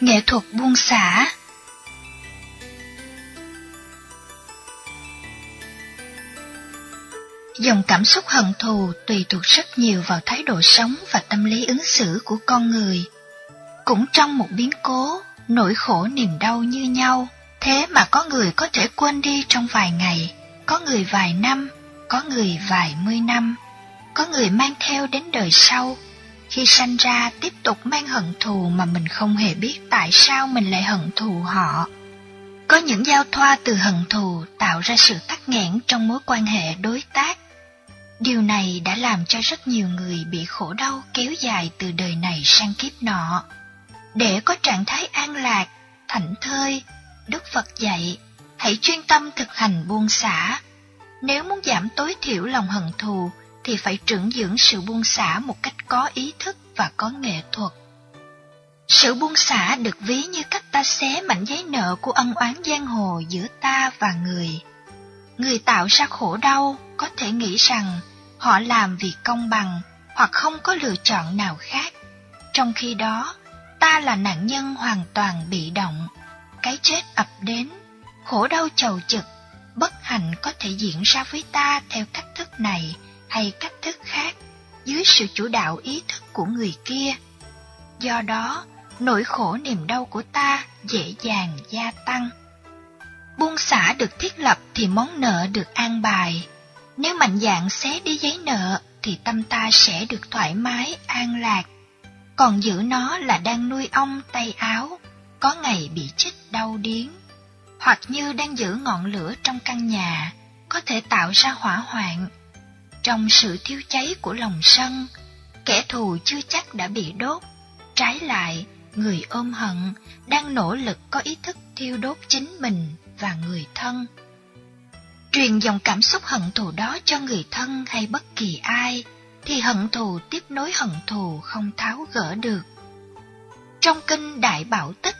Nghệ thuật buông xả Dòng cảm xúc hận thù tùy thuộc rất nhiều vào thái độ sống và tâm lý ứng xử của con người. Cũng trong một biến cố, nỗi khổ niềm đau như nhau, thế mà có người có thể quên đi trong vài ngày, có người vài năm, có người vài mươi năm, có người mang theo đến đời sau. Khi sanh ra tiếp tục mang hận thù mà mình không hề biết tại sao mình lại hận thù họ. Có những giao thoa từ hận thù tạo ra sự tắc nghẽn trong mối quan hệ đối tác. Điều này đã làm cho rất nhiều người bị khổ đau kéo dài từ đời này sang kiếp nọ. Để có trạng thái an lạc, thảnh thơi, Đức Phật dạy, hãy chuyên tâm thực hành buông xả. Nếu muốn giảm tối thiểu lòng hận thù, thì phải trưởng dưỡng sự buông xả một cách có ý thức và có nghệ thuật. Sự buông xả được ví như cách ta xé mảnh giấy nợ của ân oán giang hồ giữa ta và người. Người tạo ra khổ đau có thể nghĩ rằng họ làm vì công bằng hoặc không có lựa chọn nào khác. Trong khi đó, ta là nạn nhân hoàn toàn bị động. Cái chết ập đến, khổ đau chầu trực, bất hạnh có thể diễn ra với ta theo cách thức này hay cách thức khác, dưới sự chủ đạo ý thức của người kia. Do đó, nỗi khổ niềm đau của ta dễ dàng gia tăng. Buông xả được thiết lập thì món nợ được an bài. Nếu mạnh dạng xé đi giấy nợ thì tâm ta sẽ được thoải mái, an lạc. Còn giữ nó là đang nuôi ong tay áo, có ngày bị chích đau điếng. Hoặc như đang giữ ngọn lửa trong căn nhà, có thể tạo ra hỏa hoạn. Trong sự thiêu cháy của lòng sân, kẻ thù chưa chắc đã bị đốt. Trái lại, người ôm hận đang nỗ lực có ý thức thiêu đốt chính mình và người thân. Truyền dòng cảm xúc hận thù đó cho người thân hay bất kỳ ai, thì hận thù tiếp nối hận thù không tháo gỡ được. Trong kinh Đại Bảo Tích,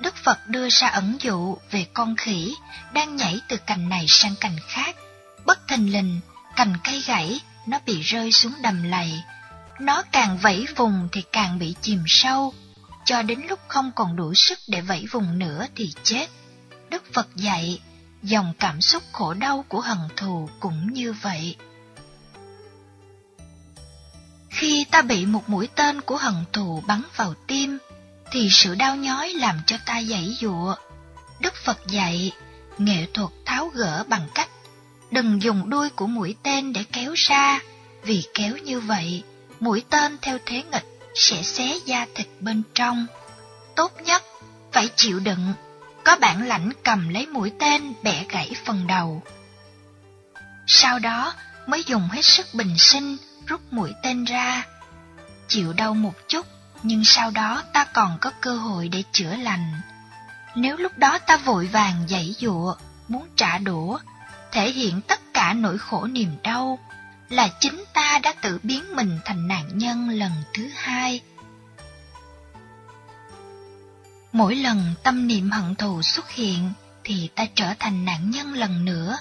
Đức Phật đưa ra ẩn dụ về con khỉ đang nhảy từ cành này sang cành khác. Bất thình lình, cành cây gãy, nó bị rơi xuống đầm lầy. Nó càng vẫy vùng thì càng bị chìm sâu, cho đến lúc không còn đủ sức để vẫy vùng nữa thì chết. Đức Phật dạy, dòng cảm xúc khổ đau của hận thù cũng như vậy. Khi ta bị một mũi tên của hận thù bắn vào tim, thì sự đau nhói làm cho ta giãy dụa Đức Phật dạy, nghệ thuật tháo gỡ bằng cách đừng dùng đuôi của mũi tên để kéo ra, vì kéo như vậy, mũi tên theo thế nghịch sẽ xé da thịt bên trong. Tốt nhất, phải chịu đựng, có bản lãnh cầm lấy mũi tên bẻ gãy phần đầu. Sau đó mới dùng hết sức bình sinh rút mũi tên ra. Chịu đau một chút, nhưng sau đó ta còn có cơ hội để chữa lành. Nếu lúc đó ta vội vàng dãy dụa, muốn trả đũa, thể hiện tất cả nỗi khổ niềm đau, là chính ta đã tự biến mình thành nạn nhân lần thứ hai. Mỗi lần tâm niệm hận thù xuất hiện thì ta trở thành nạn nhân lần nữa,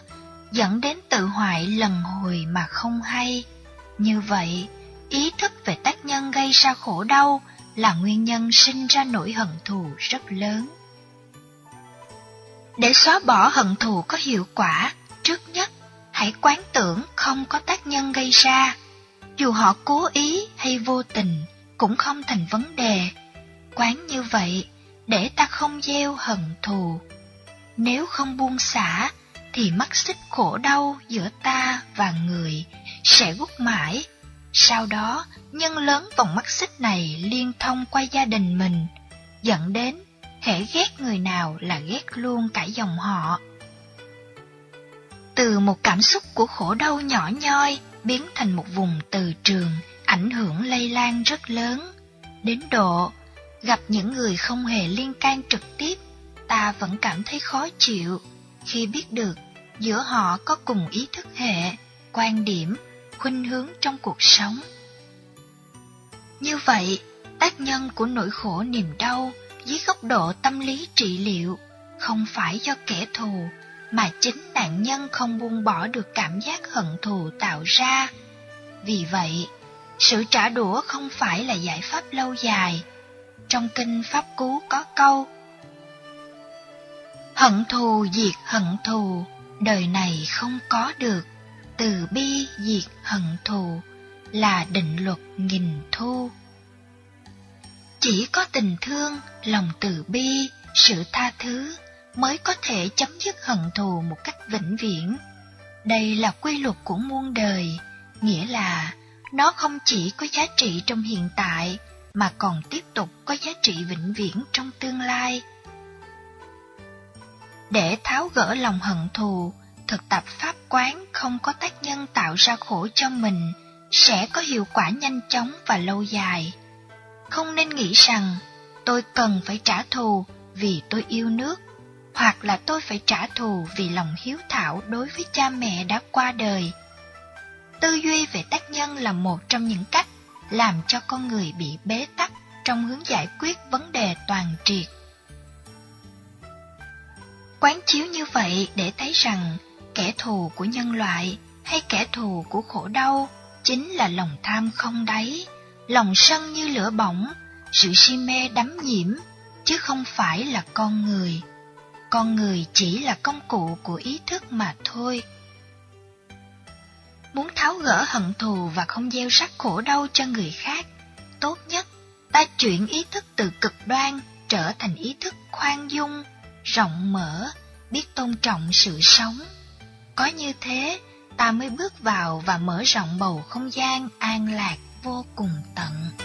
dẫn đến tự hoại lần hồi mà không hay. Như vậy, ý thức về tác nhân gây ra khổ đau là nguyên nhân sinh ra nỗi hận thù rất lớn. Để xóa bỏ hận thù có hiệu quả, hãy quán tưởng không có tác nhân gây ra. Dù họ cố ý hay vô tình cũng không thành vấn đề. Quán như vậy để ta không gieo hận thù. Nếu không buông xả thì mắt xích khổ đau giữa ta và người sẽ gút mãi. Sau đó, nhân lớn vòng mắt xích này liên thông qua gia đình mình, dẫn đến hễ ghét người nào là ghét luôn cả dòng họ. Từ một cảm xúc của khổ đau nhỏ nhoi biến thành một vùng từ trường, ảnh hưởng lây lan rất lớn, đến độ gặp những người không hề liên can trực tiếp, ta vẫn cảm thấy khó chịu khi biết được giữa họ có cùng ý thức hệ, quan điểm, khuynh hướng trong cuộc sống. Như vậy, tác nhân của nỗi khổ niềm đau dưới góc độ tâm lý trị liệu không phải do kẻ thù mà chính nạn nhân không buông bỏ được cảm giác hận thù tạo ra. Vì vậy, sự trả đũa không phải là giải pháp lâu dài, Trong kinh Pháp Cú có câu Hận thù diệt hận thù, đời này không có được. Từ bi diệt hận thù là định luật nghìn thu. Chỉ có tình thương, lòng từ bi, sự tha thứ mới có thể chấm dứt hận thù một cách vĩnh viễn. Đây là quy luật của muôn đời, nghĩa là nó không chỉ có giá trị trong hiện tại mà còn tiếp tục có giá trị vĩnh viễn trong tương lai. Để tháo gỡ lòng hận thù, thực tập pháp quán không có tác nhân tạo ra khổ cho mình sẽ có hiệu quả nhanh chóng và lâu dài. Không nên nghĩ rằng tôi cần phải trả thù vì tôi yêu nước, hoặc là tôi phải trả thù vì lòng hiếu thảo đối với cha mẹ đã qua đời. Tư duy về tác nhân là một trong những cách làm cho con người bị bế tắc trong hướng giải quyết vấn đề toàn triệt. Quán chiếu như vậy để thấy rằng kẻ thù của nhân loại hay kẻ thù của khổ đau chính là lòng tham không đáy, lòng sân như lửa bỏng, sự si mê đắm nhiễm, chứ không phải là con người. Con người chỉ là công cụ của ý thức mà thôi. Muốn tháo gỡ hận thù và không gieo rắc khổ đau cho người khác, tốt nhất ta chuyển ý thức từ cực đoan trở thành ý thức khoan dung, rộng mở, biết tôn trọng sự sống. Có như thế, ta mới bước vào và mở rộng bầu không gian an lạc vô cùng tận.